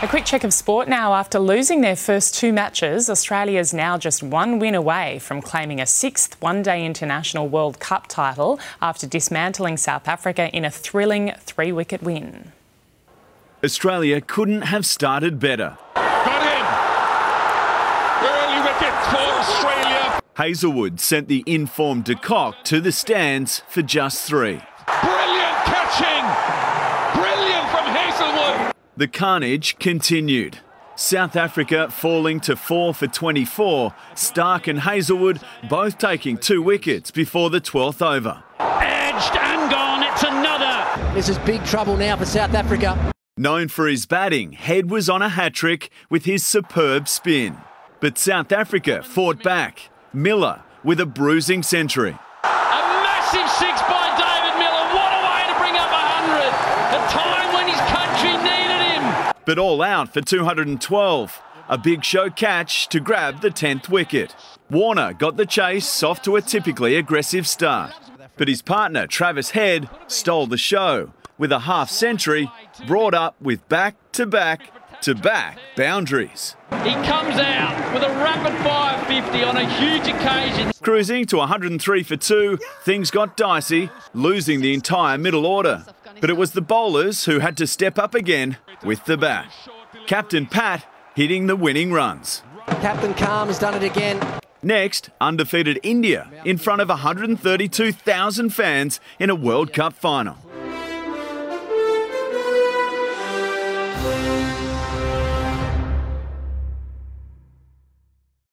A quick check of sport now. After losing their first two matches, Australia's now just one win away from claiming a sixth one day international World Cup title after dismantling South Africa in a thrilling three wicket win. Australia couldn't have started better. Got in! Early wicket for Australia. Hazlewood sent the informed de Kock to the stands for just three. Brilliant catching! Brilliant from Hazlewood! The carnage continued. South Africa falling to 4 for 24, Starc and Hazlewood both taking two wickets before the 12th over. Edged and gone, it's another. This is big trouble now for South Africa. Known for his batting, Head was on a hat trick with his superb spin. But South Africa fought back. Miller with a bruising century. A massive six by But all out for 212. A big show catch to grab the 10th wicket. Warner got the chase off to a typically aggressive start. But his partner, Travis Head, stole the show with a half century brought up with back to back to back boundaries. He comes out with a rapid fire 50 on a huge occasion. Cruising to 103 for two, things got dicey, losing the entire middle order. But it was the bowlers who had to step up again with the bat. Captain Pat hitting the winning runs. Captain Calm has done it again. Next, undefeated India in front of 132,000 fans in a World Cup final.